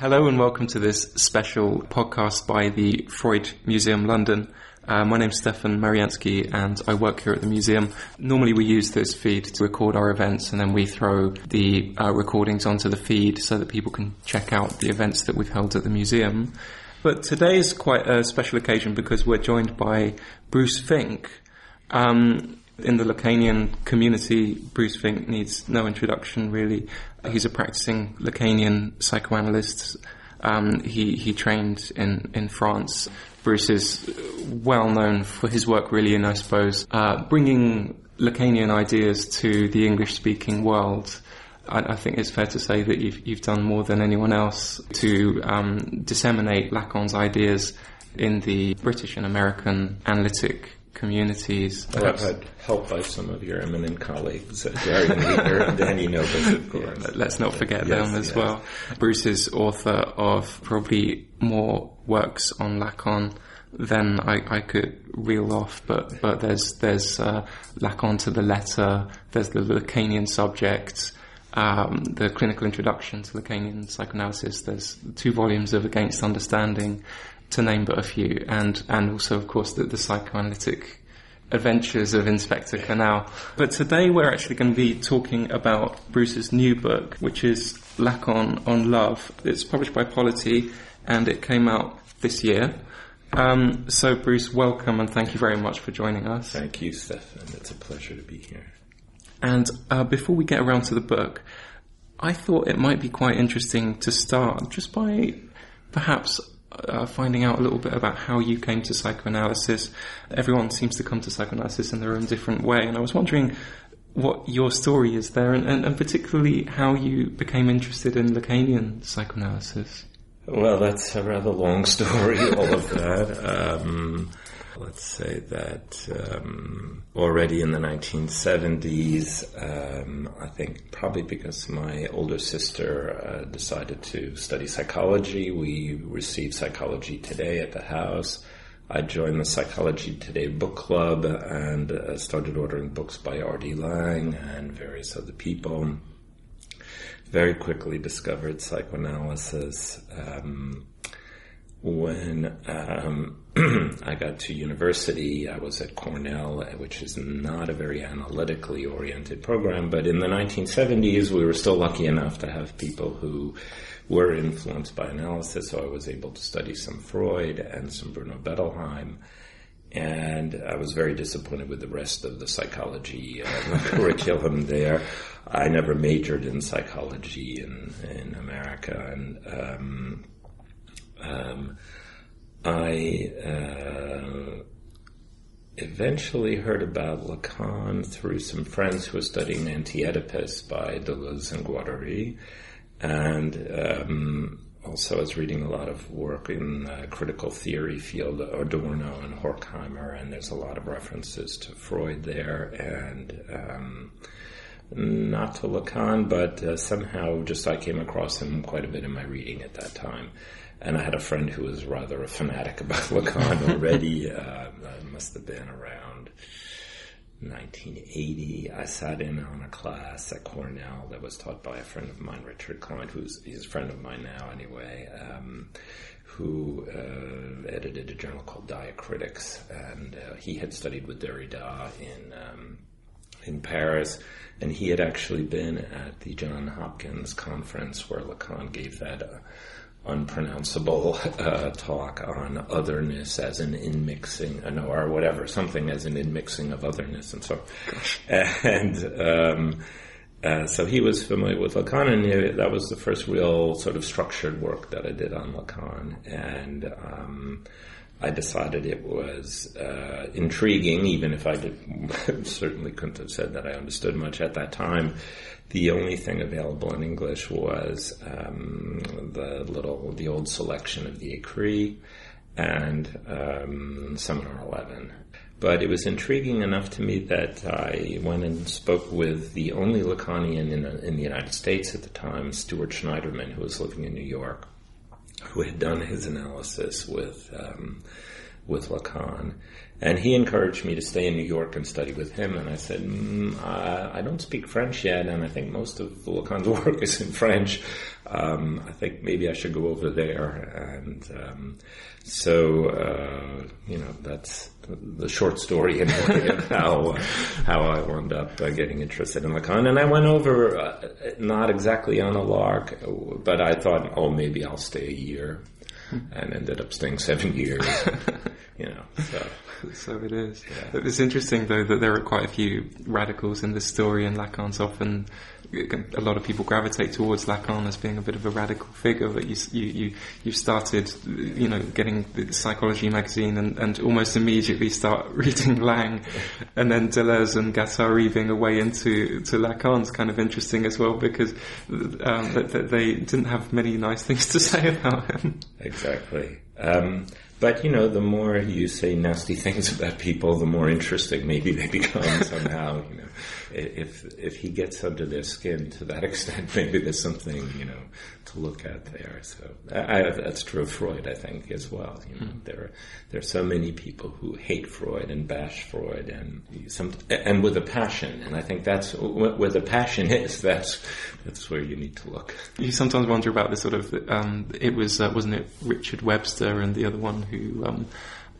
Hello and welcome to this special podcast by the Freud Museum London. Uh, my name's Stefan Marianski and I work here at the museum. Normally we use this feed to record our events and then we throw the uh, recordings onto the feed so that people can check out the events that we've held at the museum. But today is quite a special occasion because we're joined by Bruce Fink. Um, in the Lacanian community, Bruce Fink needs no introduction really. He's a practicing Lacanian psychoanalyst. Um, he he trained in in France. Bruce is well known for his work, really, and I suppose uh, bringing Lacanian ideas to the English speaking world. I, I, think it's fair to say that you've you've done more than anyone else to um, disseminate Lacan's ideas in the British and American analytic communities. I've had help by some of your eminent colleagues, uh, Gary Meeker and Dany Nobus, of course. Yeah, let's not forget yes, them as yes. well. Bruce is author of probably more works on Lacan than I, I could reel off, but, but there's, there's uh, Lacan to the letter, there's the Lacanian subject, um, the clinical introduction to Lacanian psychoanalysis, there's two volumes of Against Understanding, to name but a few, and and also of course the, the psychoanalytic adventures of Inspector Canal. But today we're actually going to be talking about Bruce's new book, which is Lacan on Love. It's published by Polity, and it came out this year. Um, so, Bruce, welcome and thank you very much for joining us. Thank you, Stefan. It's a pleasure to be here. And uh, before we get around to the book, I thought it might be quite interesting to start just by perhaps uh, finding out a little bit about how you came to psychoanalysis. Everyone seems to come to psychoanalysis in their own different way, and I was wondering what your story is there, and, and, and particularly how you became interested in Lacanian psychoanalysis. Well, that's a rather long story, all of that. Um, let's say that um, already in the 1970s, um, I think probably because my older sister uh, decided to study psychology, we received Psychology Today at the house. I joined the Psychology Today book club and uh, started ordering books by R.D. Laing and various other people. Very quickly discovered psychoanalysis. Um, when um, I got to university, I was at Cornell, which is not a very analytically oriented program, but in the 1970s, we were still lucky enough to have people who were influenced by analysis, so I was able to study some Freud and some Bruno Bettelheim. And I was very disappointed with the rest of the psychology uh, curriculum there. I never majored in psychology in, in America, and um, um, I uh, eventually heard about Lacan through some friends who were studying Anti-Oedipus by Deleuze and Guattari, and um, also I was reading a lot of work in the critical theory field, Adorno and Horkheimer, and there's a lot of references to Freud there, and um, not to Lacan, but uh, somehow just I came across him quite a bit in my reading at that time. And I had a friend who was rather a fanatic about Lacan already. uh, must have been around 1980. I sat in on a class at Cornell that was taught by a friend of mine, Richard Klein, who's he's a friend of mine now anyway, um, who uh, edited a journal called Diacritics, and uh, he had studied with Derrida in um, in Paris, and he had actually been at the John Hopkins conference where Lacan gave that uh, unpronounceable uh, talk on otherness as an inmixing, uh, or whatever, something as an inmixing of otherness and so. And um, uh, so he was familiar with Lacan, and that was the first real sort of structured work that I did on Lacan, and. Um, I decided it was uh, intriguing, even if I did, certainly couldn't have said that I understood much at that time the only thing available in English was um, the little, the old selection of the Écrits and um, Seminar 11. But it was intriguing enough to me that I went and spoke with the only Lacanian in, in the United States at the time, Stuart Schneiderman, who was living in New York, who had done his analysis with um, with Lacan. And he encouraged me to stay in New York and study with him. And I said, mm, I, I, don't speak French yet, and I think most of Lacan's work is in French. Um, I think maybe I should go over there. And um, so, uh, you know, that's the short story in how how I wound up uh, getting interested in Lacan. And I went over uh, not exactly on a lark, but I thought, oh, maybe I'll stay a year, and ended up staying seven years. you know, so. so it is. Yeah. It's interesting though that there are quite a few radicals in this story, and Lacan's often a lot of people gravitate towards Lacan as being a bit of a radical figure. But you you you, you started, you know, getting the Psychology magazine and, and almost immediately start reading Laing, and then Deleuze and Guattari being a way into to Lacan's kind of interesting as well because um, that, that they didn't have many nice things to say about him. Exactly. Um, but you know, the more you say nasty things about people, the more interesting maybe they become somehow. You know, if if he gets under their skin to that extent, maybe there's something you know to look at there. So I, that's true of Freud, I think, as well. You know, mm. there are there are so many people who hate Freud and bash Freud, and some and with a passion. And I think that's where the passion is. That's that's where you need to look. You sometimes wonder about the sort of um, it was uh, wasn't it Richard Webster and the other one who. Um,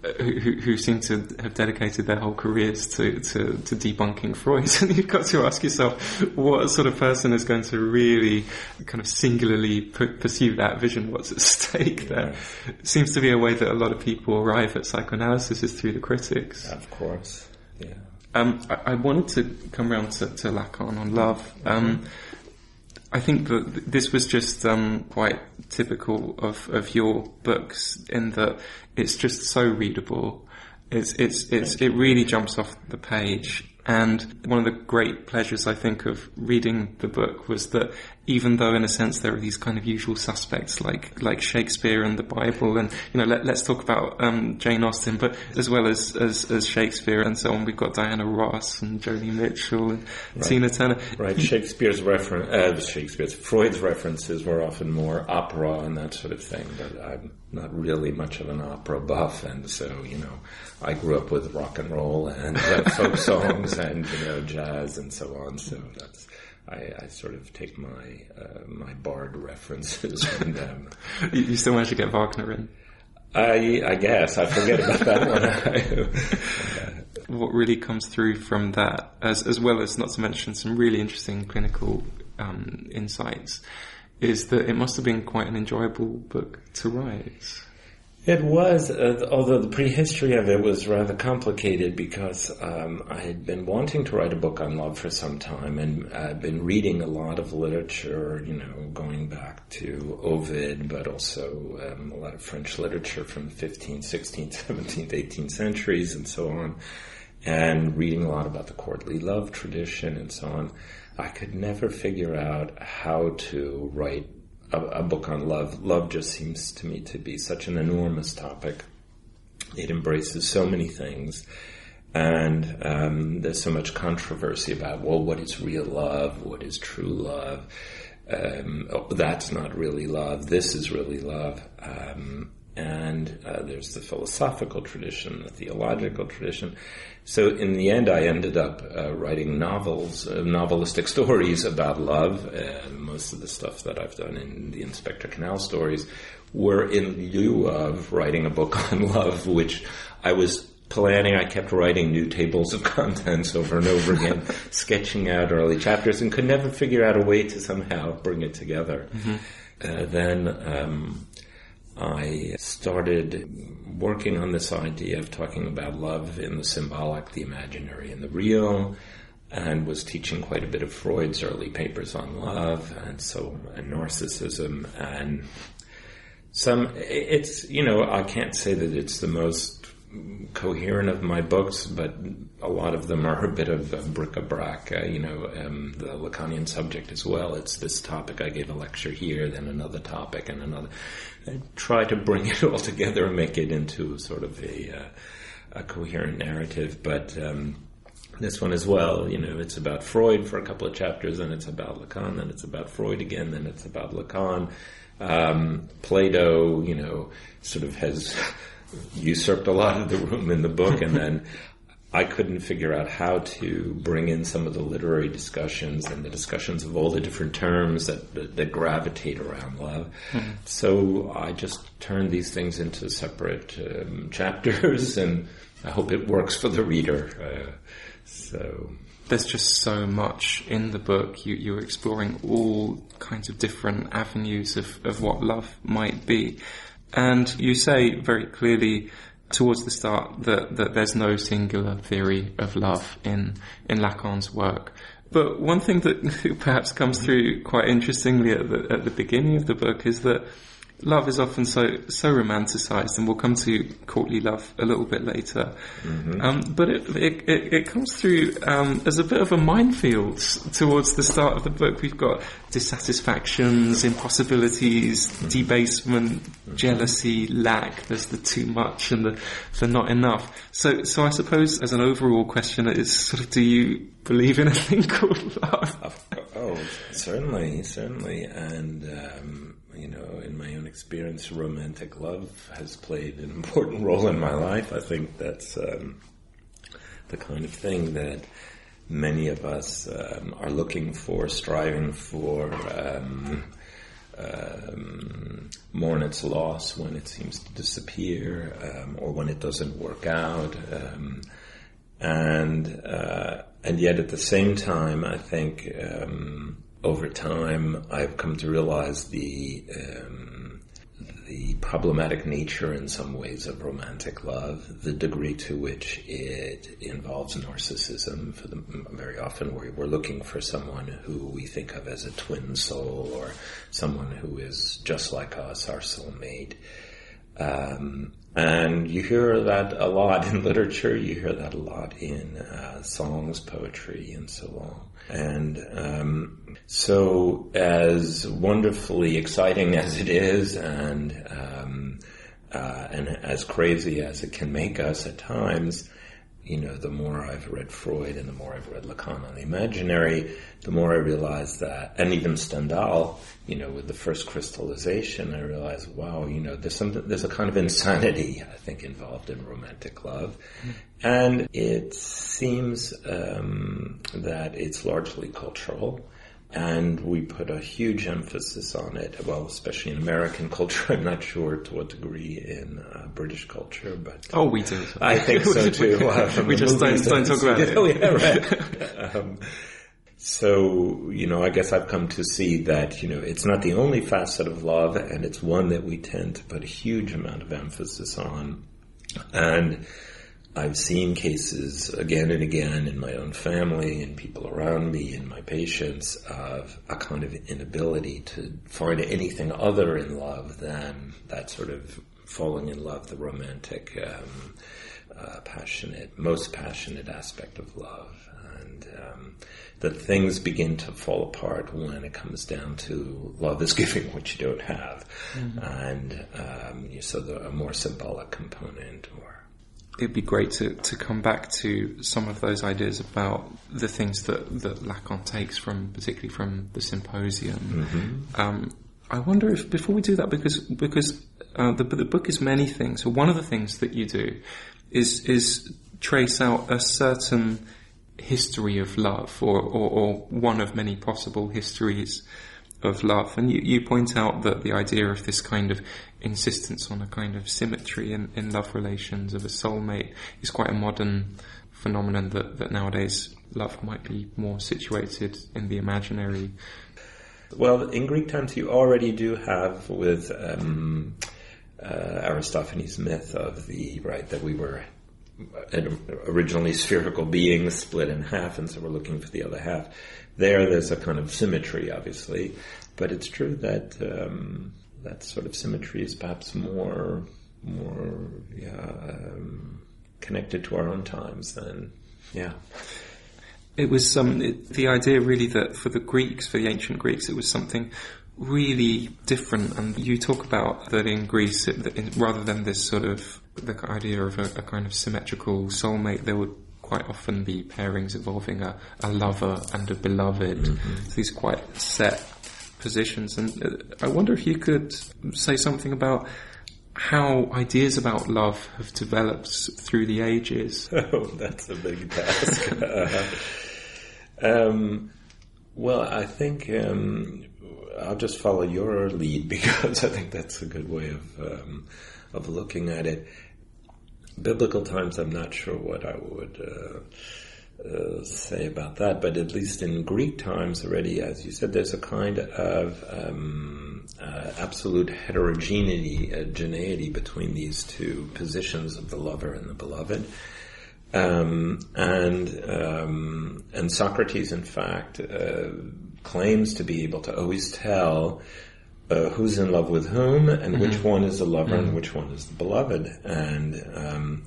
who, who seem to have dedicated their whole careers to, to, to, debunking Freud. And you've got to ask yourself, what sort of person is going to really kind of singularly pursue that vision? What's at stake there? It seems to be a way that a lot of people arrive at psychoanalysis is through the critics. Of course, yeah. Um, I, I, wanted to come around to, to Lacan on love. Um, I think that this was just um, quite typical of, of your books in that it's just so readable. It's it's it's it really jumps off the page. And one of the great pleasures I think of reading the book was that even though in a sense there are these kind of usual suspects like like Shakespeare and the Bible and you know let, us talk about um, Jane Austen but as well as, as, as Shakespeare and so on we've got Diana Ross and Joni Mitchell and right. Tina Turner right Shakespeare's reference uh, Shakespeare's Freud's references were often more opera and that sort of thing but I'm not really much of an opera buff and so you know I grew up with rock and roll and uh, folk songs and you know jazz and so on so that's I, I, sort of take my uh, my Bard references from them. you, you still manage to get Wagner in. I I guess I forget about that one. what really comes through from that, as as well as not to mention some really interesting clinical um, insights, is that it must have been quite an enjoyable book to write. It was, uh, although the prehistory of it was rather complicated because um, I had been wanting to write a book on love for some time and I'd been reading a lot of literature, you know, going back to Ovid, but also um, a lot of French literature from the 15th, 16th, 17th, 18th centuries and so on, and reading a lot about the courtly love tradition and so on. I could never figure out how to write a, a book on love. Love just seems to me to be such an enormous topic. It embraces so many things. And um, there's so much controversy about, well, what is real love? What is true love? Um, oh, that's not really love. This is really love. Um, and uh, there's the philosophical tradition, the theological tradition. So in the end, I ended up uh, writing novels, uh, novelistic stories about love. Uh, most of the stuff that I've done in the Inspector Canal stories were in lieu of writing a book on love, which I was planning. I kept writing new tables of contents over and over again, sketching out early chapters, and could never figure out a way to somehow bring it together. Mm-hmm. Uh, then um, I started working on this idea of talking about love in the symbolic, the imaginary, and the real, and was teaching quite a bit of Freud's early papers on love and so and narcissism and some. It's you know I can't say that it's the most coherent of my books, but a lot of them are a bit of bric-a-brac, uh, you know, um, the Lacanian subject as well. It's this topic, I gave a lecture here, then another topic and another. I try to bring it all together and make it into sort of a, uh, a coherent narrative, but, um, this one as well, you know, it's about Freud for a couple of chapters, and it's about Lacan, then it's about Freud again, then it's about Lacan. Um, Plato, you know, sort of has usurped a lot of the room in the book, and then I couldn't figure out how to bring in some of the literary discussions and the discussions of all the different terms that that, that gravitate around love. Mm-hmm. So I just turned these things into separate um, chapters, and I hope it works for the reader. Uh, so there's just so much in the book. You, you're exploring all kinds of different avenues of, of what love might be. And you say very clearly towards the start that, that there's no singular theory of love in, in Lacan's work. But one thing that perhaps comes through quite interestingly at the, at the beginning of the book is that love is often so so romanticized, and we'll come to courtly love a little bit later. Mm-hmm. Um, but it, it, it, it, comes through um, as a bit of a minefield towards the start of the book. We've got dissatisfactions, impossibilities, mm-hmm. debasement, mm-hmm. jealousy, lack. There's the too much and the the not enough. So so I suppose as an overall question is sort of do you believe in a thing called love? Oh, certainly, certainly, and. Um, you know, in my own experience, romantic love has played an important role in my life. I think that's um, the kind of thing that many of us um, are looking for, striving for. Um, um, mourn its loss when it seems to disappear um, or when it doesn't work out. Um, and uh, and yet at the same time, I think um, over time, I've come to realize the um, the problematic nature, in some ways, of romantic love, the degree to which it involves narcissism. For the, very often, we're, looking for someone who we think of as a twin soul, or someone who is just like us, our soulmate. Um, and you hear that a lot in literature, you hear that a lot in uh, songs, poetry, and so on. And um, so, as wonderfully exciting as it is, and um, uh, and as crazy as it can make us at times, you know, the more I've read Freud and the more I've read Lacan on the imaginary, the more I realize that, and even Stendhal, you know, with the first crystallization, I realized, wow, you know, there's some, there's a kind of insanity, I think, involved in romantic love. Mm-hmm. And it seems um, that it's largely cultural and we put a huge emphasis on it. Well, especially in American culture. I'm not sure to what degree in uh, British culture, but oh, we do. I think so too. Uh, we just don't, don't talk about it. Yeah, right. um, so, you know, I guess I've come to see that, you know, it's not the only facet of love, and it's one that we tend to put a huge amount of emphasis on. And I've seen cases again and again in my own family and people around me and my patients of a kind of inability to find anything other in love than that sort of falling in love, the romantic, um, uh, passionate, most passionate aspect of love. And um, that things begin to fall apart when it comes down to love is giving what you don't have. Mm-hmm. And um, so the, a more symbolic component or it'd be great to, to come back to some of those ideas about the things that, that Lacan takes from, particularly from the symposium. Mm-hmm. Um, I wonder if before we do that, because because uh, the, the book is many things. So one of the things that you do is is trace out a certain history of love, or, or, or one of many possible histories of love. And you, you point out that the idea of this kind of insistence on a kind of symmetry in, in love relations of a soulmate is quite a modern phenomenon that, that nowadays love might be more situated in the imaginary. Well, in Greek times, you already do have with um, uh, Aristophanes' myth of the right that we were originally spherical beings split in half, and so we're looking for the other half. There, there's a kind of symmetry, obviously, but it's true that um, that sort of symmetry is perhaps more more yeah um, connected to our own times than yeah. It was um, it, the idea really that for the Greeks, for the ancient Greeks, it was something really different. And you talk about that in Greece, it, rather than this sort of the idea of a, a, kind of symmetrical soulmate, there would quite often be pairings involving a, a lover and a beloved. Mm-hmm. These quite set positions. And uh, I wonder if you could say something about how ideas about love have developed through the ages. Oh, that's a big task. um, well, I think um, I'll just follow your lead because I think that's a good way of um, of looking at it. Biblical times, I'm not sure what I would. Uh, uh, say about that, but at least in Greek times already, as you said, there's a kind of um, uh, absolute heterogeneity, uh, geneity between these two positions of the lover and the beloved. Um, and um, and Socrates, in fact, uh, claims to be able to always tell uh, who's in love with whom and mm-hmm. which one is the lover mm-hmm. and which one is the beloved, and um,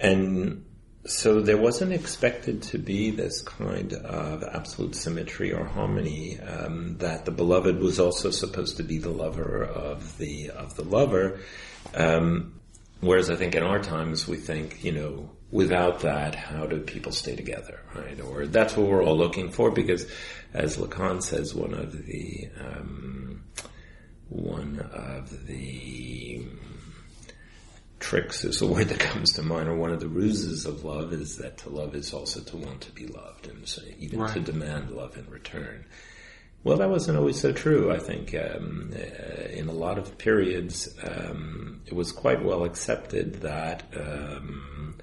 and so there wasn't expected to be this kind of absolute symmetry or harmony um, that the beloved was also supposed to be the lover of the of the lover. Um, whereas I think in our times we think, you know, without that, how do people stay together, right? Or that's what we're all looking for because, as Lacan says, one of the um, one of the tricks is the word that comes to mind, or one of the ruses of love is that to love is also to want to be loved, and so even right. to demand love in return. Well, that wasn't always so true. I think um, uh, in a lot of periods, um, it was quite well accepted that um,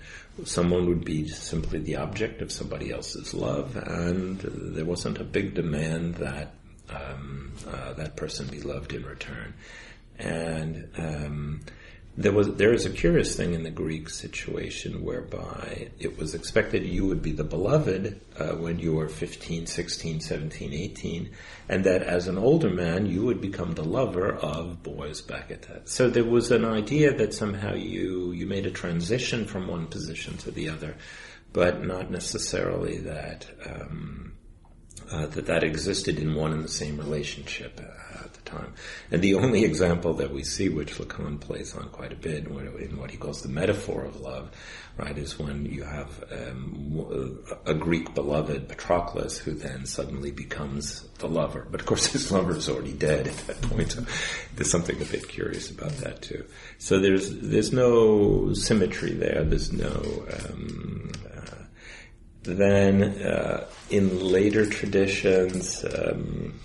someone would be simply the object of somebody else's love, and there wasn't a big demand that um, uh, that person be loved in return. And um, there was there is a curious thing in the Greek situation whereby it was expected you would be the beloved uh, when you were 15, 16, 17, 18, and that as an older man you would become the lover of boys back at that. So there was an idea that somehow you you made a transition from one position to the other, but not necessarily that. Um, uh, that that existed in one and the same relationship time. And the only example that we see, which Lacan plays on quite a bit in what he calls the metaphor of love, right, is when you have um, a Greek beloved, Patroclus, who then suddenly becomes the lover. But of course, his lover is already dead at that point. So there's something a bit curious about that too. So there's there's no symmetry there. There's no um, then uh, in later traditions, um,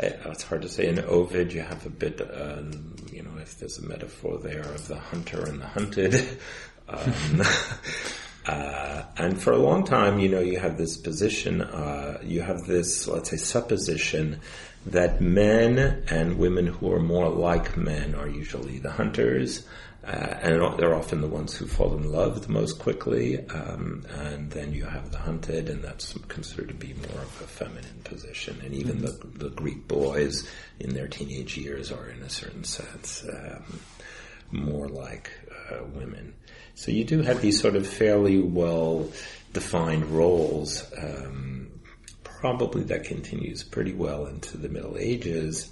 it's hard to say. In Ovid, you have a bit, uh, you know, if there's a metaphor there of the hunter and the hunted. Um, uh, and for a long time, you know, you have this position, uh, you have this, let's say, supposition that men and women who are more like men are usually the hunters, uh, and they're often the ones who fall in love the most quickly. Um, and then you have the hunted, and that's considered to be more of a feminine position. And even mm-hmm. the, the Greek boys in their teenage years are, in a certain sense, um, more like uh, women. So you do have these sort of fairly well defined roles. Um, probably that continues pretty well into the Middle Ages.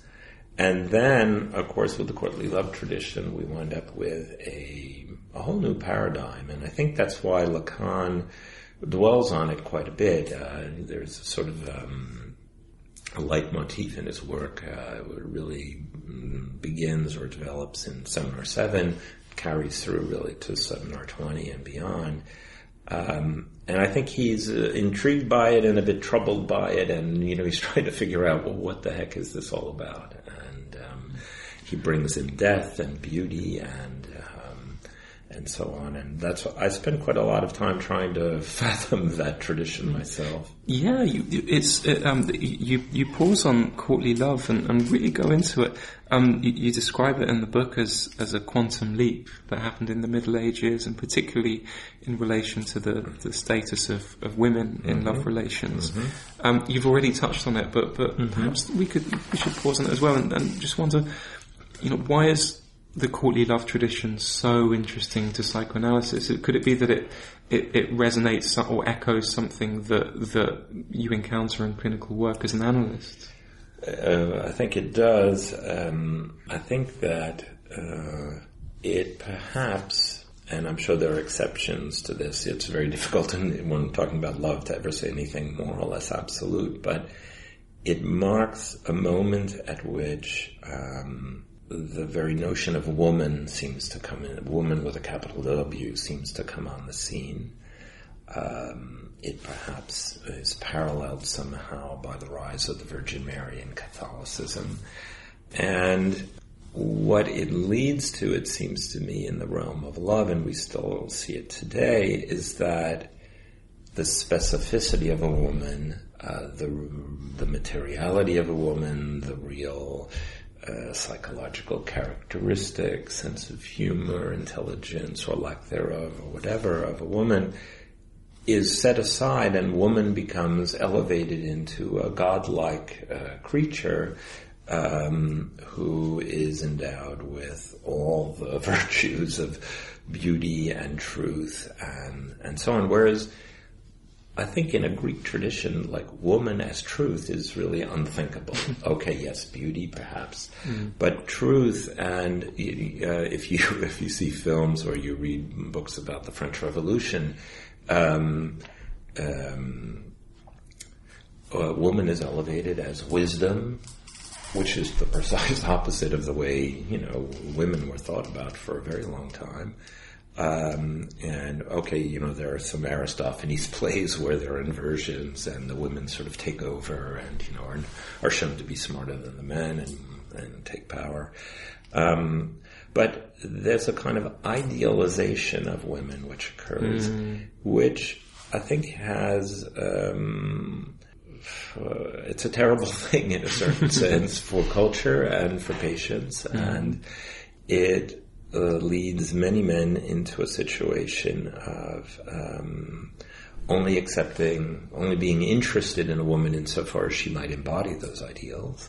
And then, of course, with the courtly love tradition, we wind up with a, a whole new paradigm. And I think that's why Lacan dwells on it quite a bit. Uh, there's sort of um, a leitmotif in his work. Uh, it really begins or develops in Seminar 7, carries through really to Seminar 20 and beyond. Um, and I think he's uh, intrigued by it and a bit troubled by it, and you know he's trying to figure out well, what the heck is this all about? He brings in death and beauty and um, and so on. And that's what, I spend quite a lot of time trying to fathom that tradition myself. Yeah, you, it's it, um, you you pause on courtly love and, and really go into it. Um, you, you, describe it in the book as as a quantum leap that happened in the Middle Ages, and particularly in relation to the, the status of, of women in mm-hmm. love relations. Mm-hmm. Um, you've already touched on it, but but mm-hmm. perhaps we could we should pause on it as well, and, and just wonder you know, why is the courtly love tradition so interesting to psychoanalysis? Could it be that it, it, it resonates or echoes something that, that you encounter in clinical work as an analyst? Uh, I think it does. Um, I think that uh, it perhaps, and I'm sure there are exceptions to this. It's very difficult in, when talking about love to ever say anything more or less absolute, but it marks a moment at which um, the very notion of woman seems to come in. Woman with a capital W seems to come on the scene. Um, it perhaps is paralleled somehow by the rise of the Virgin Mary in Catholicism. And what it leads to, it seems to me, in the realm of love, and we still see it today, is that the specificity of a woman, uh, the the materiality of a woman, the real uh, psychological characteristics, sense of humor, intelligence, or lack thereof, or whatever of a woman, is set aside, and woman becomes elevated into a godlike uh, creature um, who is endowed with all the virtues of beauty and truth and and so on. Whereas I think in a Greek tradition, like woman as truth is really unthinkable. okay, yes, beauty perhaps, mm. but truth and uh, if you if you see films or you read books about the French Revolution. Um, um, a woman is elevated as wisdom, which is the precise opposite of the way you know women were thought about for a very long time. Um, and okay, you know there are some Aristophanes plays where there are inversions and the women sort of take over and you know are, are shown to be smarter than the men and, and take power. Um, but there's a kind of idealization of women which occurs, mm. which I think has um, uh, it's a terrible thing in a certain sense for culture and for patients, mm. and it uh, leads many men into a situation of um, only accepting, only being interested in a woman insofar as she might embody those ideals.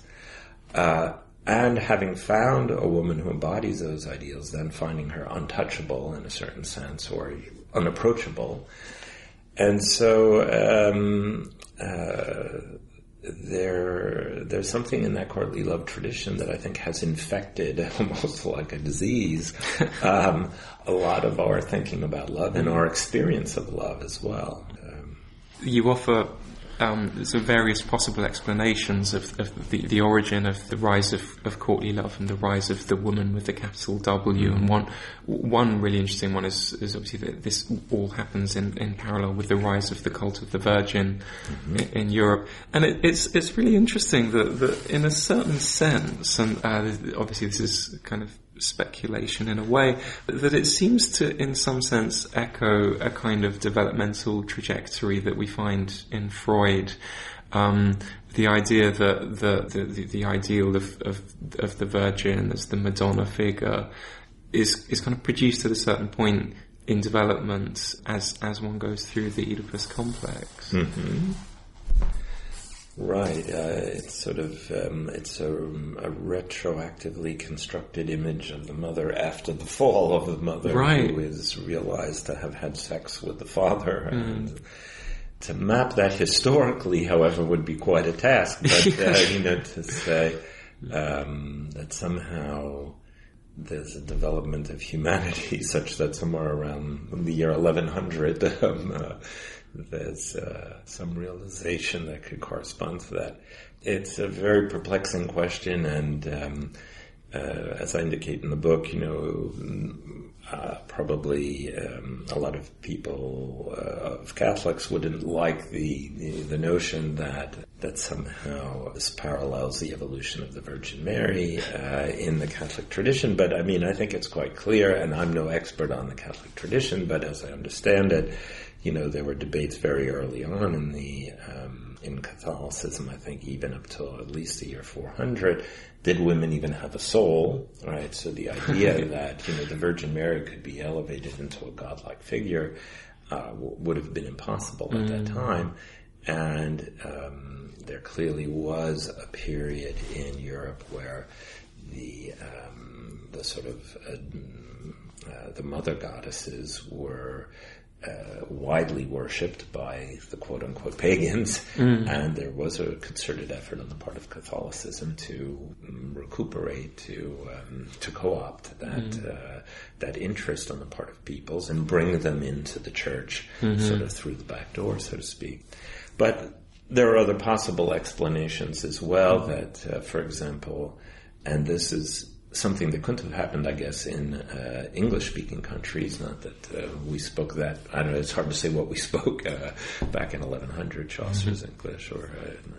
Uh, and having found a woman who embodies those ideals, then finding her untouchable in a certain sense or unapproachable. And so um, uh, there there's something in that courtly love tradition that I think has infected almost like a disease um, a lot of our thinking about love and our experience of love as well. Um, you offer um, so various possible explanations of, of the, the, origin of the rise of, of, courtly love and the rise of the woman with the capital W. And one one really interesting one is, is obviously that this all happens in, in parallel with the rise of the cult of the Virgin mm-hmm. in, in, Europe. And it, it's it's really interesting that, that in a certain sense, and uh, obviously this is kind of speculation in a way, that it seems to, in some sense, echo a kind of developmental trajectory that we find in Freud. Um, the idea that the, the, the ideal of, of, of the Virgin as the Madonna figure is, is kind of produced at a certain point in development as, as one goes through the Oedipus complex. Mm-hmm. Right. Uh, it's sort of um, it's a, a, retroactively constructed image of the mother after the fall of the mother, right. who is realized to have had sex with the father. Mm. And to map that historically, however, would be quite a task. But uh, you know, to say um, that somehow there's a development of humanity such that somewhere around the year 1100. Um, uh, there's uh, some realization that could correspond to that. It's a very perplexing question, and um, uh, as I indicate in the book, you know, uh, probably um, a lot of people uh, of Catholics wouldn't like the, the, the notion that that somehow this parallels the evolution of the Virgin Mary uh, in the Catholic tradition. But I mean, I think it's quite clear, and I'm no expert on the Catholic tradition, but as I understand it, you know, there were debates very early on in the um, in Catholicism. I think even up till at least the year 400, did women even have a soul? Right. So the idea that you know the Virgin Mary could be elevated into a godlike figure uh, w- would have been impossible at mm. that time, and um, there clearly was a period in Europe where the um, the sort of uh, uh, the mother goddesses were uh, widely worshipped by the quote unquote pagans, mm. and there was a concerted effort on the part of Catholicism to um, recuperate, to um, to co-opt that mm. uh, that interest on the part of peoples and bring them into the church, mm-hmm. sort of through the back door, so to speak. But there are other possible explanations as well. That, uh, for example, and this is something that couldn't have happened, I guess, in uh, English-speaking countries. Not that uh, we spoke that. I don't know. It's hard to say what we spoke uh, back in 1100 Chaucer's mm-hmm. English, or uh,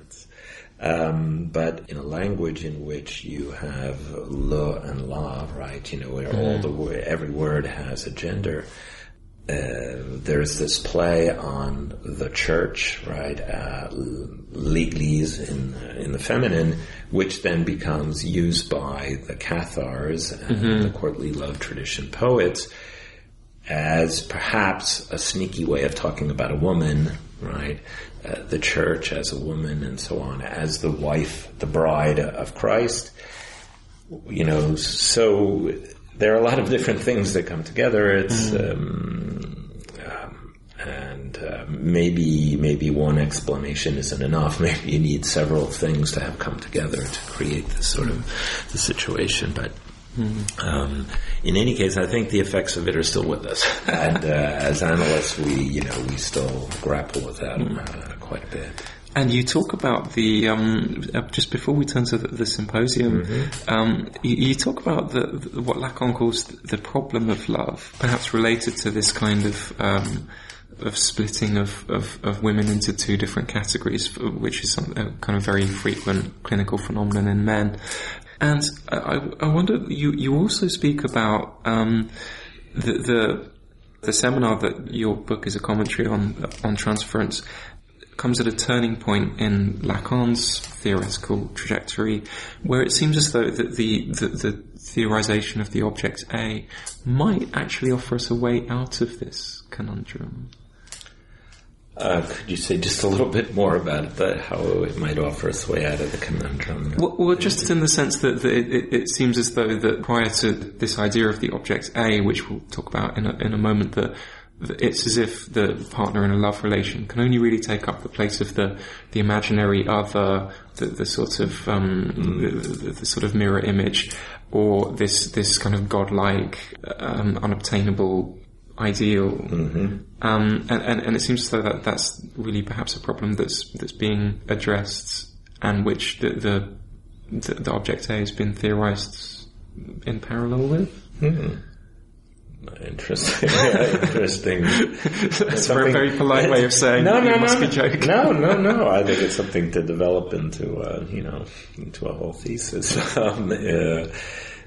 um, but in a language in which you have le and la, right? You know, where mm-hmm. all the every word has a gender. Uh, there's this play on the church, right? Uh, L'Église in in the feminine, which then becomes used by the Cathars and mm-hmm. the courtly love tradition poets as perhaps a sneaky way of talking about a woman, right? Uh, the church as a woman and so on, as the wife, the bride of Christ. You know, so there are a lot of different things that come together. It's mm. um, um, and uh, maybe maybe one explanation isn't enough. Maybe you need several things to have come together to create this sort of the situation. But mm. um, in any case, I think the effects of it are still with us, and uh, as analysts, we you know we still grapple with that mm. uh, quite a bit. And you talk about the um, uh, just before we turn to the, the symposium, mm-hmm. um, you, you, talk about the, the, what Lacan calls the problem of love, perhaps related to this kind of um, of splitting of, of, of, women into two different categories, which is some, a kind of very frequent clinical phenomenon in men. And I, I wonder, you you also speak about um, the, the the seminar that your book is a commentary on on transference comes at a turning point in Lacan's theoretical trajectory, where it seems as though that the, the, the theorization of the object A might actually offer us a way out of this conundrum. Uh, could you say just a little bit more about that, how it might offer us a way out of the conundrum? Well, well just in the sense that, that it, it, seems as though that prior to this idea of the object A, which we'll talk about in a, in a moment, that it's as if the partner in a love relation can only really take up the place of the the imaginary other, the, the sort of um, mm. the, the, sort of mirror image, or this this kind of godlike, um, unobtainable ideal. Mm-hmm. Um, and, and, and it seems as though that that's really perhaps a problem that's that's being addressed, and which the the, the, the object A has been theorized in parallel with. Mm-hmm. Interesting. Interesting. That's a very polite way of saying no, no, no, no, no, no. I think it's something to develop into, uh, you know, into a whole thesis. Um, uh,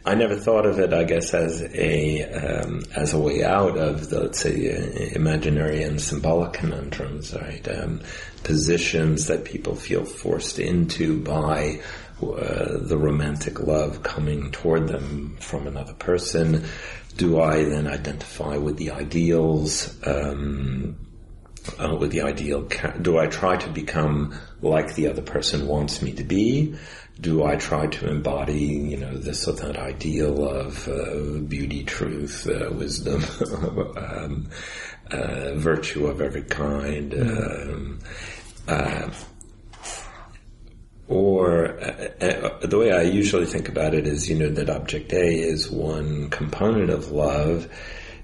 I never thought of it, I guess, as a um, as a way out of the let's say uh, imaginary and symbolic conundrums, right? Um, positions that people feel forced into by uh, the romantic love coming toward them from another person do I then identify with the ideals? Um, uh, with the ideal, do I try to become like the other person wants me to be? Do I try to embody, you know, this or that ideal of uh, beauty, truth, uh, wisdom, um, uh, virtue of every kind? Mm-hmm. Um, uh, or uh, uh, the way I usually think about it is, you know, that object A is one component of love,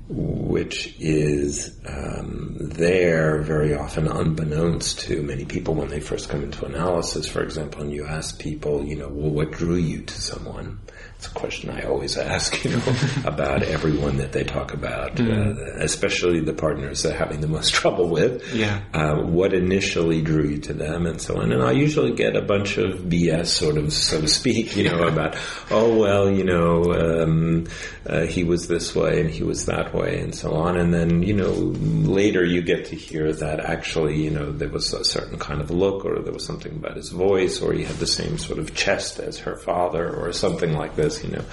which is um, there very often unbeknownst to many people when they first come into analysis. For example, and you ask people, you know, well, what drew you to someone? It's a question I always ask, you know, about everyone that they talk about, mm. uh, especially the partners they're having the most trouble with. Yeah. Uh, what initially drew you to them and so on. And I usually get a bunch of BS, sort of, so to speak, you know, about, oh, well, you know, um, uh, he was this way and he was that way and so on. And then, you know, later you get to hear that actually, you know, there was a certain kind of look or there was something about his voice or he had the same sort of chest as her father or something like this you know.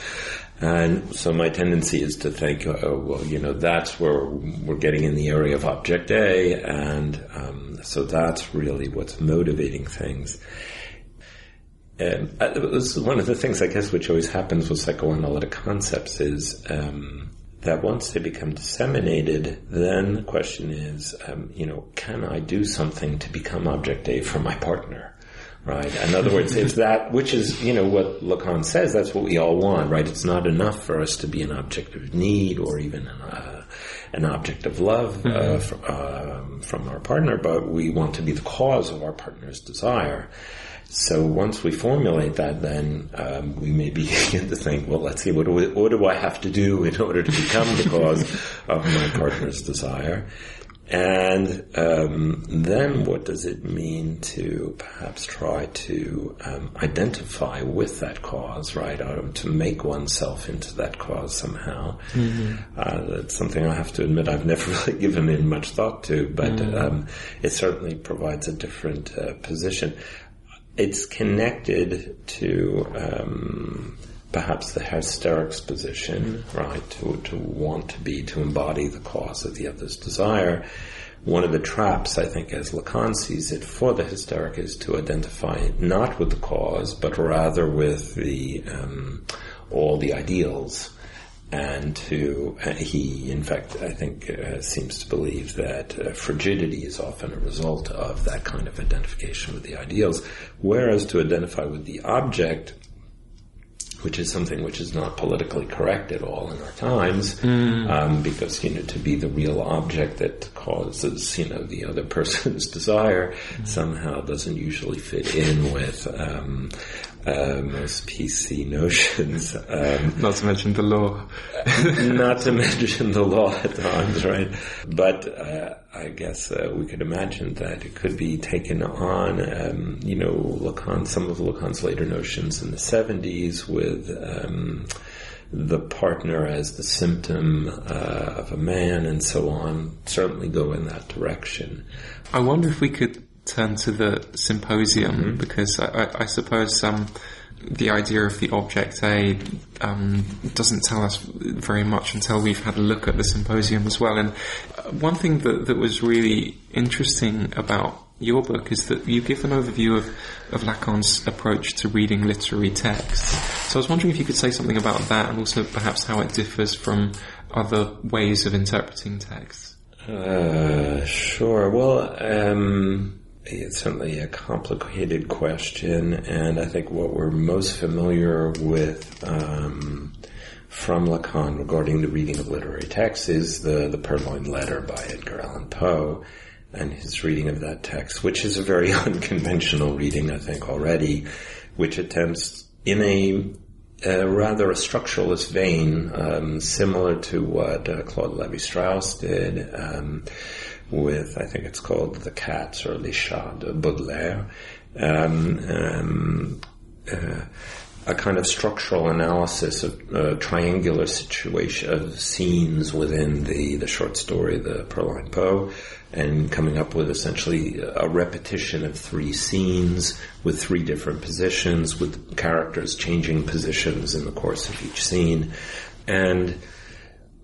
And so my tendency is to think, oh, well, you know, that's where we're getting in the area of object A, and um, so that's really what's motivating things. And uh, one of the things, I guess, which always happens with psychoanalytic concepts is um, that once they become disseminated, then the question is, um, you know, can I do something to become object A for my partner? Right? In other words, it's that, which is, you know, what Lacan says, that's what we all want, right? It's not enough for us to be an object of need or even an, uh, an object of love uh, mm-hmm. uh, from our partner, but we want to be the cause of our partner's desire. So once we formulate that, then um, we may begin to think, well, let's see, what do, we, what do I have to do in order to become the cause of my partner's desire? And um, then what does it mean to perhaps try to um, identify with that cause, right? Or to make oneself into that cause somehow. Mm-hmm. Uh, that's something I have to admit I've never really given in much thought to, but mm-hmm. um, it certainly provides a different uh, position. It's connected to um, perhaps the hysterics position, right, to, to want to be, to embody the cause of the other's desire. One of the traps, I think, as Lacan sees it, for the hysteric is to identify not with the cause, but rather with the um, all the ideals and to uh, he in fact i think uh, seems to believe that uh, frigidity is often a result of that kind of identification with the ideals whereas to identify with the object which is something which is not politically correct at all in our times, mm. um, because you know to be the real object that causes you know the other person's desire mm. somehow doesn't usually fit in with um, uh, most PC notions. Um, not to mention the law. not to mention the law at times, right? But uh, I guess uh, we could imagine that it could be taken on, um, you know, Lacan, some of Lacan's later notions in the 70s with um, the partner as the symptom uh, of a man and so on, certainly go in that direction. I wonder if we could turn to the symposium mm-hmm. because I, I, I suppose um, the idea of the object A um, doesn't tell us very much until we've had a look at the symposium as well. And uh, one thing that, that was really interesting about your book is that you give an overview of, of Lacan's approach to reading literary texts. So I was wondering if you could say something about that and also perhaps how it differs from other ways of interpreting texts. Uh, sure. Well, um, it's certainly a complicated question, and I think what we're most familiar with um, from Lacan regarding the reading of literary texts is the, the Purloined Letter by Edgar Allan Poe and his reading of that text, which is a very unconventional reading, I think, already, which attempts in a rather a structuralist vein, um, similar to what uh, Claude Levi-Strauss did, um, with, I think it's called The Cats or Les Chats de Baudelaire. Um, um, uh, a kind of structural analysis of uh, triangular situation of scenes within the, the short story, the Purloined Poe, and coming up with essentially a repetition of three scenes with three different positions, with characters changing positions in the course of each scene. And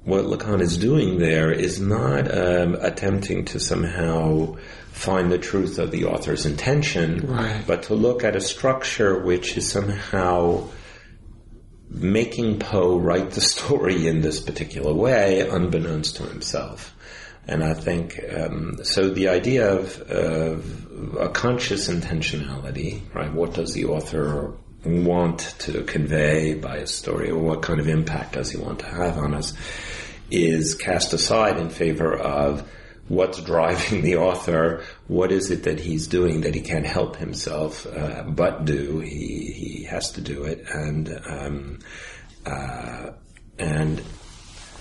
what Lacan is doing there is not um, attempting to somehow find the truth of the author's intention, right. but to look at a structure which is somehow making Poe write the story in this particular way, unbeknownst to himself. And I think um, so. The idea of, of, a conscious intentionality, right? What does the author want to convey by a story, or what kind of impact does he want to have on us? is cast aside in favor of what's driving the author, what is it that he's doing that he can't help himself uh, but do. He he has to do it, and um, uh, and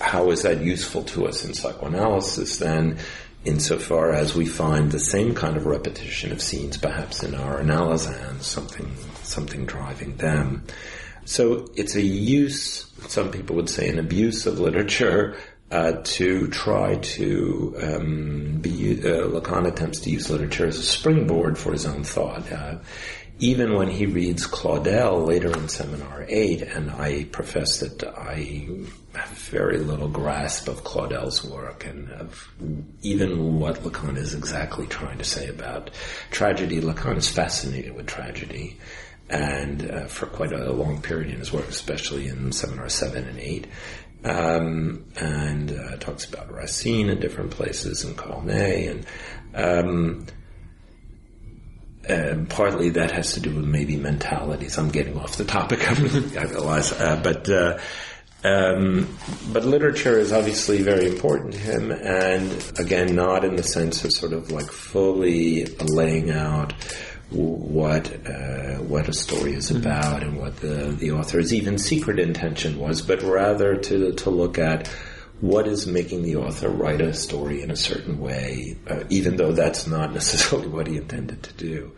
how is that useful to us in psychoanalysis then? Insofar as we find the same kind of repetition of scenes, perhaps in our analysands, something something driving them. So it's a use, some people would say an abuse of literature uh, to try to um, be, uh, Lacan attempts to use literature as a springboard for his own thought. Uh, even when he reads Claudel later in Seminar 8, and I profess that I have very little grasp of Claudel's work and of even what Lacan is exactly trying to say about tragedy. Lacan is fascinated with tragedy and uh, for quite a long period in his work, especially in seminar seven and eight. Um, and uh, talks about Racine in different places and Corneille, and um, uh, partly that has to do with maybe mentalities. I'm getting off the topic, I realize, uh, but. Uh, um, but literature is obviously very important to him, and again, not in the sense of sort of like fully laying out what uh, what a story is mm-hmm. about and what the the author's even secret intention was, but rather to to look at what is making the author write a story in a certain way, uh, even though that's not necessarily what he intended to do.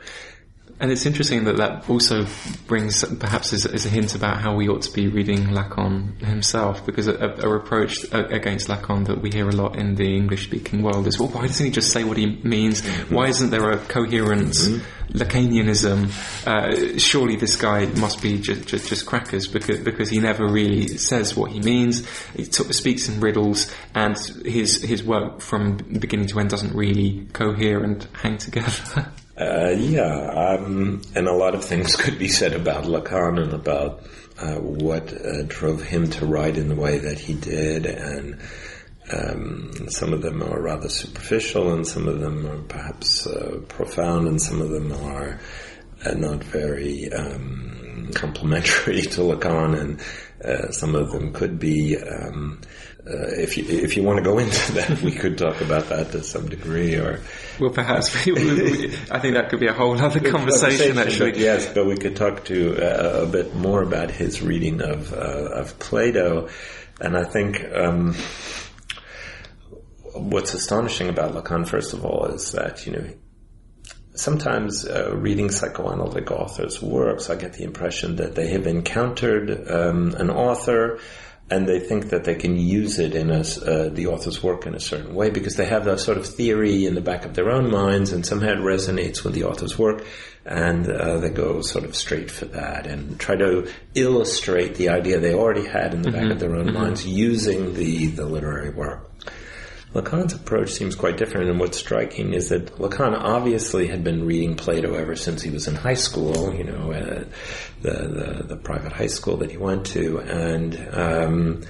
And it's interesting that that also brings perhaps as, as, a hint about how we ought to be reading Lacan himself, because a, a reproach against Lacan that we hear a lot in the English-speaking world is, well, why doesn't he just say what he means? Why isn't there a coherent mm-hmm. Lacanianism? Uh, surely this guy must be just, just, just, crackers because because he never really says what he means. He t- speaks in riddles, and his his work from beginning to end doesn't really cohere and hang together. Uh, yeah, um, and a lot of things could be said about Lacan and about uh, what uh, drove him to write in the way that he did, and um, some of them are rather superficial, and some of them are perhaps uh, profound, and some of them are uh, not very um, complimentary to Lacan, and uh, some of them could be. Uh, if you if you want to go into that, we could talk about that to some degree, or well, perhaps we, we, I think that could be a whole other conversation. Actually, but yes, but we could talk to uh, a bit more about his reading of uh, of Plato, and I think um, what's astonishing about Lacan, first of all, is that you know sometimes uh, reading psychoanalytic authors' works, I get the impression that they have encountered um, an author and they think that they can use it in a, uh, the author's work in a certain way because they have that sort of theory in the back of their own minds and somehow it resonates with the author's work and uh, they go sort of straight for that and try to illustrate the idea they already had in the mm-hmm. back of their own mm-hmm. minds using the, the literary work. Lacan's approach seems quite different, and what's striking is that Lacan obviously had been reading Plato ever since he was in high school, you know, uh, the, the, the private high school that he went to, and um,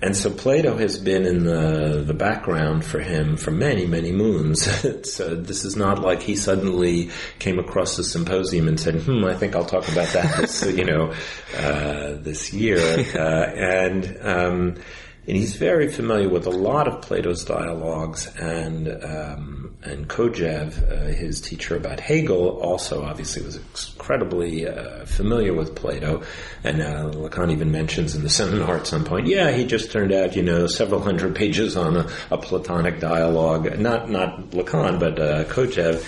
and so Plato has been in the the background for him for many many moons. so this is not like he suddenly came across the symposium and said, "Hmm, I think I'll talk about that this you know uh, this year," uh, and. Um, and he's very familiar with a lot of Plato's dialogues, and um, and Kojève, uh, his teacher about Hegel, also obviously was incredibly uh, familiar with Plato. And uh, Lacan even mentions in the seminar at some point, yeah, he just turned out, you know, several hundred pages on a, a Platonic dialogue. Not not Lacan, but uh, Kojève.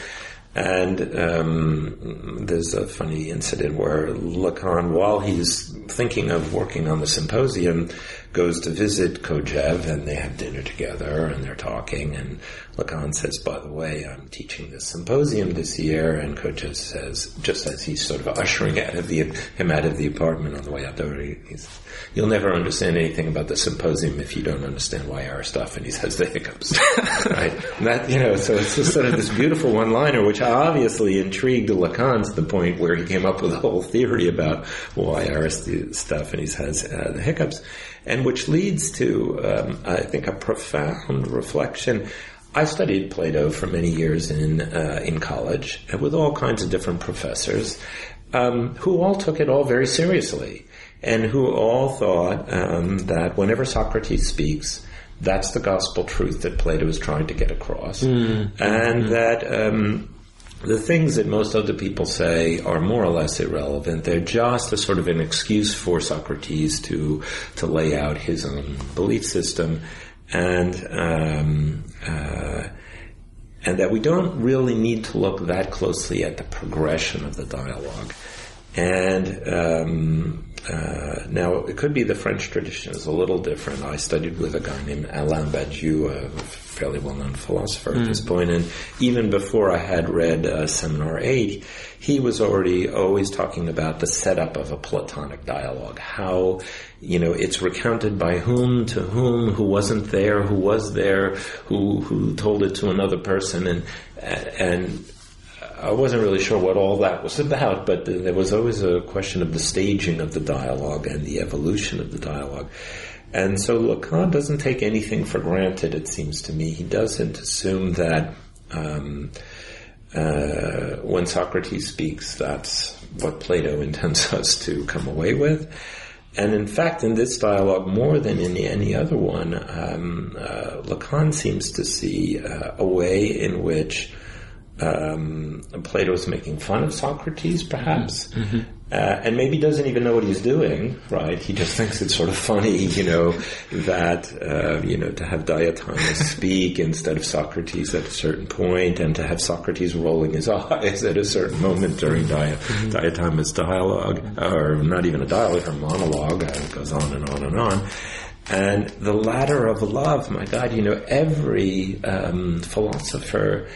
And um, there's a funny incident where Lacan, while he's thinking of working on the symposium, goes to visit Kojève and they have dinner together and they're talking and Lacan says, by the way, I'm teaching this symposium this year and Kojève says, just as he's sort of ushering out of the, him out of the apartment on the way out there, he's, you'll never understand anything about the symposium if you don't understand why Aristophanes has the hiccups. right? And that, you know, so it's just sort of this beautiful one-liner which obviously intrigued Lacan to the point where he came up with a whole theory about why Aristophanes has uh, the hiccups and which leads to, um, I think, a profound reflection. I studied Plato for many years in uh, in college with all kinds of different professors, um, who all took it all very seriously, and who all thought um, that whenever Socrates speaks, that's the gospel truth that Plato is trying to get across, mm. and mm. that um, the things that most other people say are more or less irrelevant. They're just a sort of an excuse for Socrates to to lay out his own belief system, and um, uh, and that we don't really need to look that closely at the progression of the dialogue. And um, uh, now it could be the French tradition is a little different. I studied with a guy named Alain Badiou, a fairly well-known philosopher mm. at this hmm. point, and even before I had read uh, Seminar Eight, he was already always talking about the setup of a Platonic dialogue. How you know it's recounted by whom to whom, who wasn't there, who was there, who who told it to another person, and and I wasn't really sure what all that was about, but there was always a question of the staging of the dialogue and the evolution of the dialogue. And so Lacan doesn't take anything for granted, it seems to me. He doesn't assume that um, uh, when Socrates speaks, that's what Plato intends us to come away with. And in fact, in this dialogue, more than in any other one, um, uh, Lacan seems to see uh, a way in which um, Plato is making fun of Socrates, perhaps, mm-hmm. uh, and maybe doesn't even know what he's doing. Right? He just thinks it's sort of funny, you know, that uh, you know to have Diotima speak instead of Socrates at a certain point, and to have Socrates rolling his eyes at a certain moment during Di- mm-hmm. Diotima's dialogue, or not even a dialogue, or monologue. it goes on and on and on. And the ladder of love, my God, you know, every um, philosopher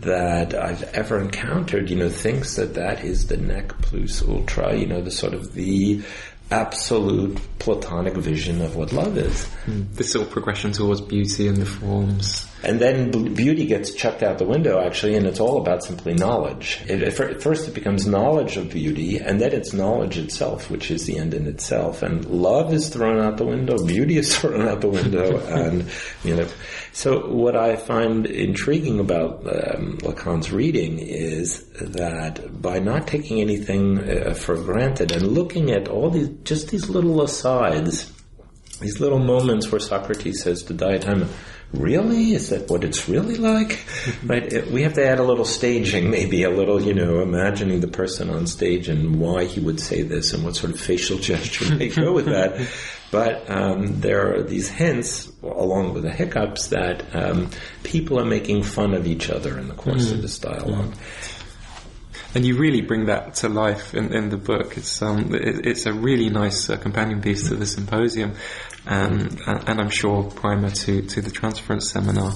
that I've ever encountered, you know, thinks that that is the nec plus ultra, you know, the sort of the absolute platonic vision of what love is. Mm. Sort of progression towards beauty and the forms. And then beauty gets chucked out the window, actually, and it's all about simply knowledge. It, at first, it becomes knowledge of beauty, and then it's knowledge itself, which is the end in itself. And love is thrown out the window, beauty is thrown out the window, and you know. So, what I find intriguing about um, Lacan's reading is that by not taking anything uh, for granted and looking at all these, just these little asides, these little moments where Socrates says to Diotima really? Is that what it's really like? right? It, we have to add a little staging, maybe a little, you know, imagining the person on stage and why he would say this and what sort of facial gesture may go with that. But um, there are these hints, along with the hiccups, that um, people are making fun of each other in the course mm. of this dialogue. Mm and you really bring that to life in, in the book. It's um, it, it's a really nice uh, companion piece to the symposium, um, and, and, I'm sure primer to to the transference seminar.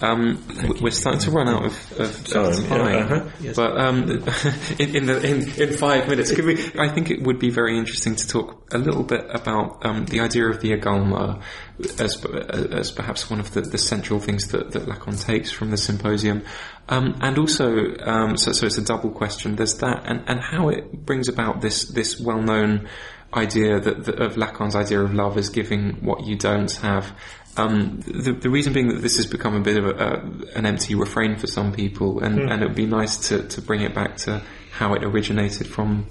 Um, we're starting to run out of, of, of time, yeah, uh-huh. yes. but um, in, in, the, in, in, five minutes, we, I think it would be very interesting to talk a little bit about um, the idea of the agalma as, as perhaps one of the, the central things that, that Lacan takes from the symposium, um, and also um, so, so it's a double question. There's that, and, and how it brings about this this well known idea that, that, of Lacan's idea of love as giving what you don't have, um, the, the, reason being that this has become a bit of a, an empty refrain for some people, and, mm. and it would be nice to, to bring it back to how it originated from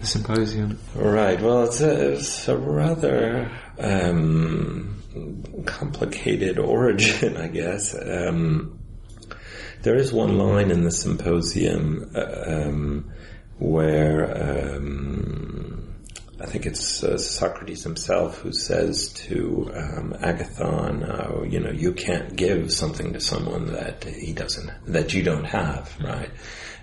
the symposium. Right. Well, it's a, it's a rather um, complicated origin, I guess. Um, there is one line in the symposium uh, um, where um, I think it's uh, Socrates himself who says to um, Agathon, uh, you know, you can't give something to someone that he doesn't, that you don't have, right?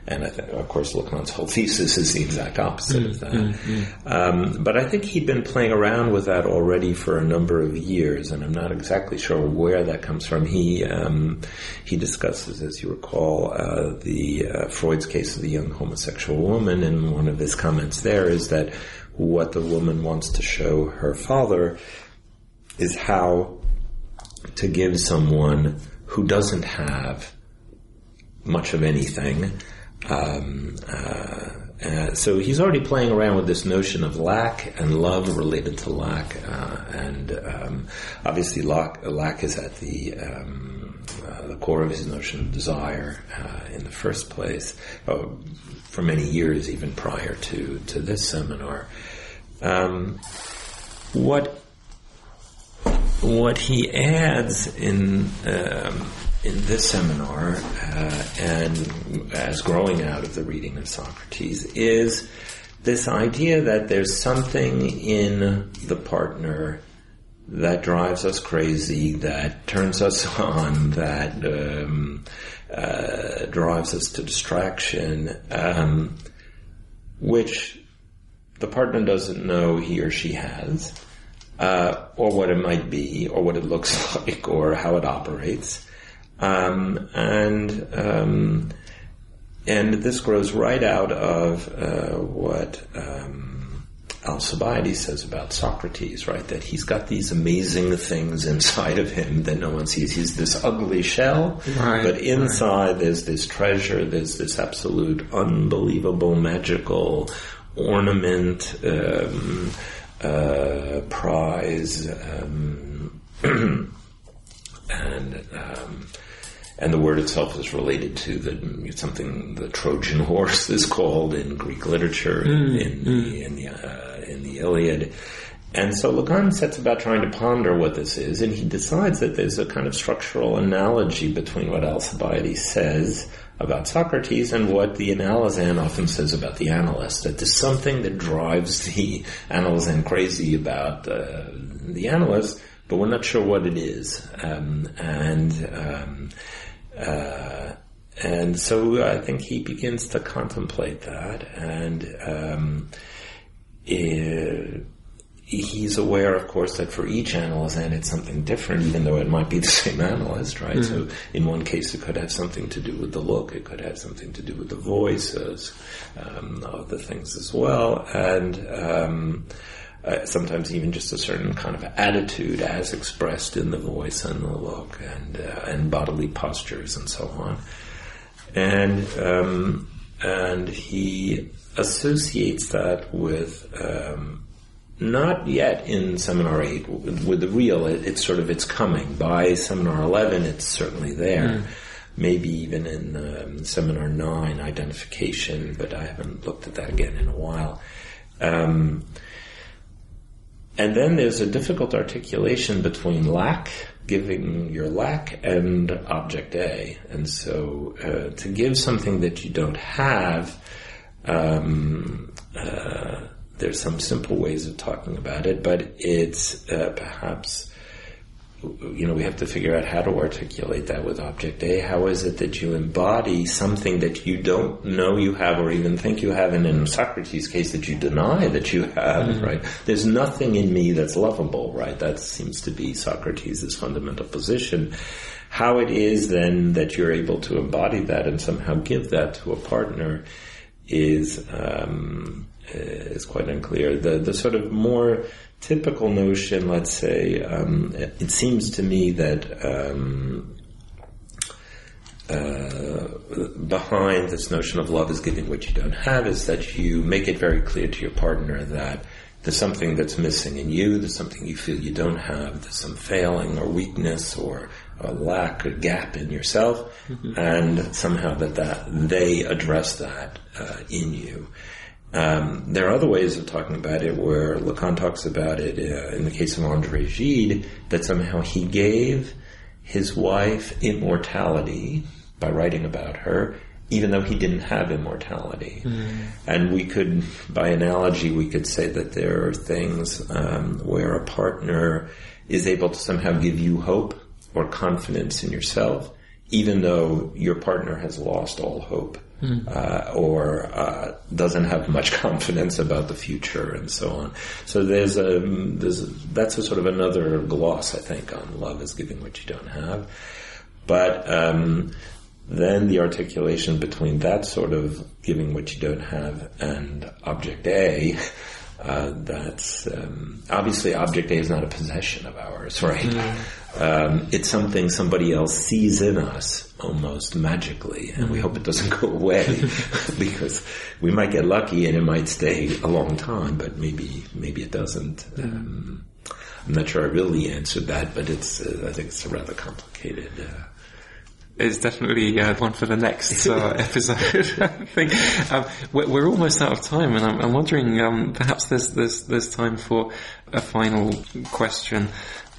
And I think, of course, Lacan's whole thesis is the exact opposite mm, of that. Mm, mm. Um, but I think he'd been playing around with that already for a number of years, and I'm not exactly sure where that comes from. He um, he discusses, as you recall, uh, the uh, Freud's case of the young homosexual woman, and one of his comments there is that what the woman wants to show her father is how to give someone who doesn't have much of anything. Um, uh, uh, so he's already playing around with this notion of lack and love related to lack, uh, and um, obviously lack, lack, is at the um, uh, the core of his notion of desire uh, in the first place. Oh, for many years, even prior to to this seminar. Um, what what he adds in um, in this seminar uh, and as growing out of the reading of Socrates is this idea that there's something in the partner that drives us crazy, that turns us on, that um, uh, drives us to distraction, um, which the partner doesn't know he or she has, uh, or what it might be, or what it looks like, or how it operates. Um, and um, and this grows right out of uh, what um, Alcibiades says about Socrates, right? That he's got these amazing things inside of him that no one sees. He's this ugly shell, right, but inside right. there's this treasure. There's this absolute, unbelievable, magical ornament, um, uh, prize, um, and um, and the word itself is related to the something the Trojan horse is called in Greek literature mm, in, mm. the in the uh, in the Iliad, and so Lacan sets about trying to ponder what this is, and he decides that there's a kind of structural analogy between what Alcibiades says about Socrates and what the analysand often says about the analyst, that there's something that drives the analysand crazy about uh, the analyst, but we're not sure what it is. Um, and um, uh, and so I think he begins to contemplate that, and um, it, he's aware, of course, that for each analyst, and it's something different, even though it might be the same analyst, right? Mm-hmm. So in one case, it could have something to do with the look, it could have something to do with the voices, um, the things as well, and um, uh, sometimes even just a certain kind of attitude as expressed in the voice and the look and uh, and bodily postures and so on, and um, and he associates that with um, not yet in seminar 8 with the real it, it's sort of it's coming. By seminar 11 it's certainly there. Mm. maybe even in um, seminar 9 identification but i haven't looked at that again in a while. Um, and then there's a difficult articulation between lack giving your lack and object a. And so uh, to give something that you don't have um, uh, there's some simple ways of talking about it, but it's uh, perhaps you know we have to figure out how to articulate that with object A. How is it that you embody something that you don't know you have or even think you have, and in Socrates' case that you deny that you have, mm-hmm. right? There's nothing in me that's lovable, right? That seems to be Socrates' fundamental position. How it is then that you're able to embody that and somehow give that to a partner is um, is quite unclear. The the sort of more typical notion, let's say, um, it, it, seems to me that um, uh, behind this notion of love is giving what you don't have is that you make it very clear to your partner that there's something that's missing in you, there's something you feel you don't have, there's some failing or weakness or a lack or gap in yourself, mm-hmm. and somehow that, that they address that uh, in you. Um, there are other ways of talking about it where Lacan talks about it uh, in the case of Andre Gide that somehow he gave his wife immortality by writing about her, even though he didn't have immortality. Mm. And we could, by analogy, we could say that there are things um, where a partner is able to somehow give you hope or confidence in yourself, even though your partner has lost all hope mm. uh, or uh, doesn't have much confidence about the future and so on. So there's a there's a, that's a sort of another gloss I think on love is giving what you don't have, but. Um, then the articulation between that sort of giving what you don't have and object A, uh, that's um, obviously object A is not a possession of ours, right? Mm. Um, it's something somebody else sees in us almost magically, and we hope it doesn't go away because we might get lucky and it might stay a long time, but maybe maybe it doesn't. Um, I'm not sure I really answered that, but it's uh, I think it's a rather complicated. Uh, is definitely uh, one for the next uh, episode. I think um, we're, we're, almost out of time, and I'm, I'm wondering um, perhaps there's, there's there's time for a final question.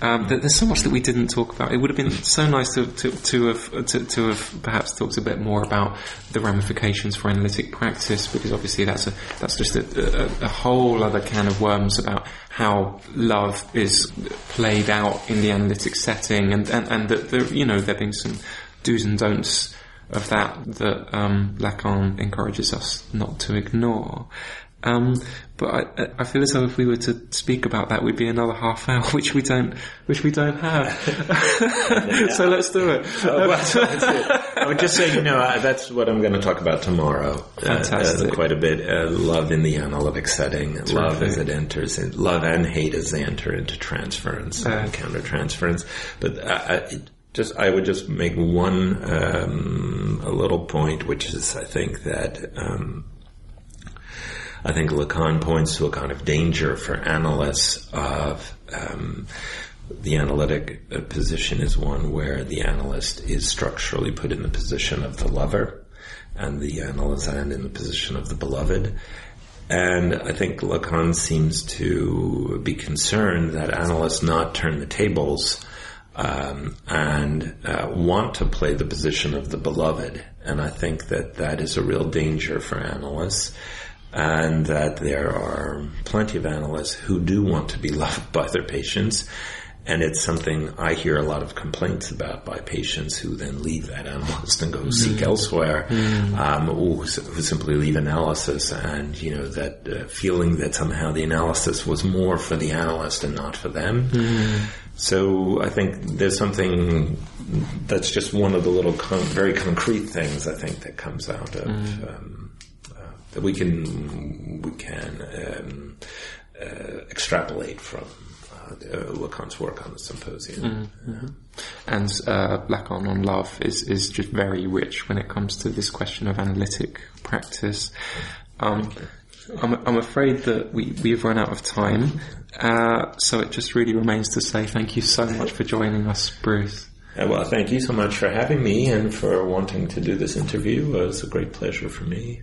Um, there's so much that we didn't talk about. It would have been so nice to, to, to have to, to, have perhaps talked a bit more about the ramifications for analytic practice, because obviously that's a that's just a, a, a whole other can of worms about how love is played out in the analytic setting, and and, and that there, you know there being some do's and don'ts of that that um, Lacan encourages us not to ignore. Um, but I, I, feel as though if we were to speak about that, we'd be another half hour, which we don't, which we don't have. so let's do it. Oh, well, I would just say, you know, uh, that's what I'm going to talk about tomorrow. Fantastic. Uh, uh, quite a bit. Uh, love in the analytic setting. Terrific. Love as it enters. In, love and hate as they enter into transference and countertransference. But it, just I would just make one um, a little point, which is I think that um, I think Lacan points to a kind of danger for analysts of um, the analytic uh, position is one where the analyst is structurally put in the position of the lover and the analysand in the position of the beloved. And I think Lacan seems to be concerned that analysts not turn the tables um, and uh, want to play the position of the beloved. And I think that that is a real danger for analysts. And that there are plenty of analysts who do want to be loved by their patients and it's something I hear a lot of complaints about by patients who then leave that analyst and go mm. seek elsewhere, mm. um, or who, simply leave analysis and, you know, that uh, feeling that somehow the analysis was more for the analyst and not for them. Mm. So I think there's something that's just one of the little con- very concrete things I think that comes out of mm. um, that we can we can um, uh, extrapolate from uh, Lacan's work on the symposium. Mm-hmm. And uh, Lacan on love is, is just very rich when it comes to this question of analytic practice. Um, I'm, I'm afraid that we, we've run out of time, uh, so it just really remains to say thank you so much for joining us, Bruce. Uh, well, thank you so much for having me and for wanting to do this interview. It was a great pleasure for me.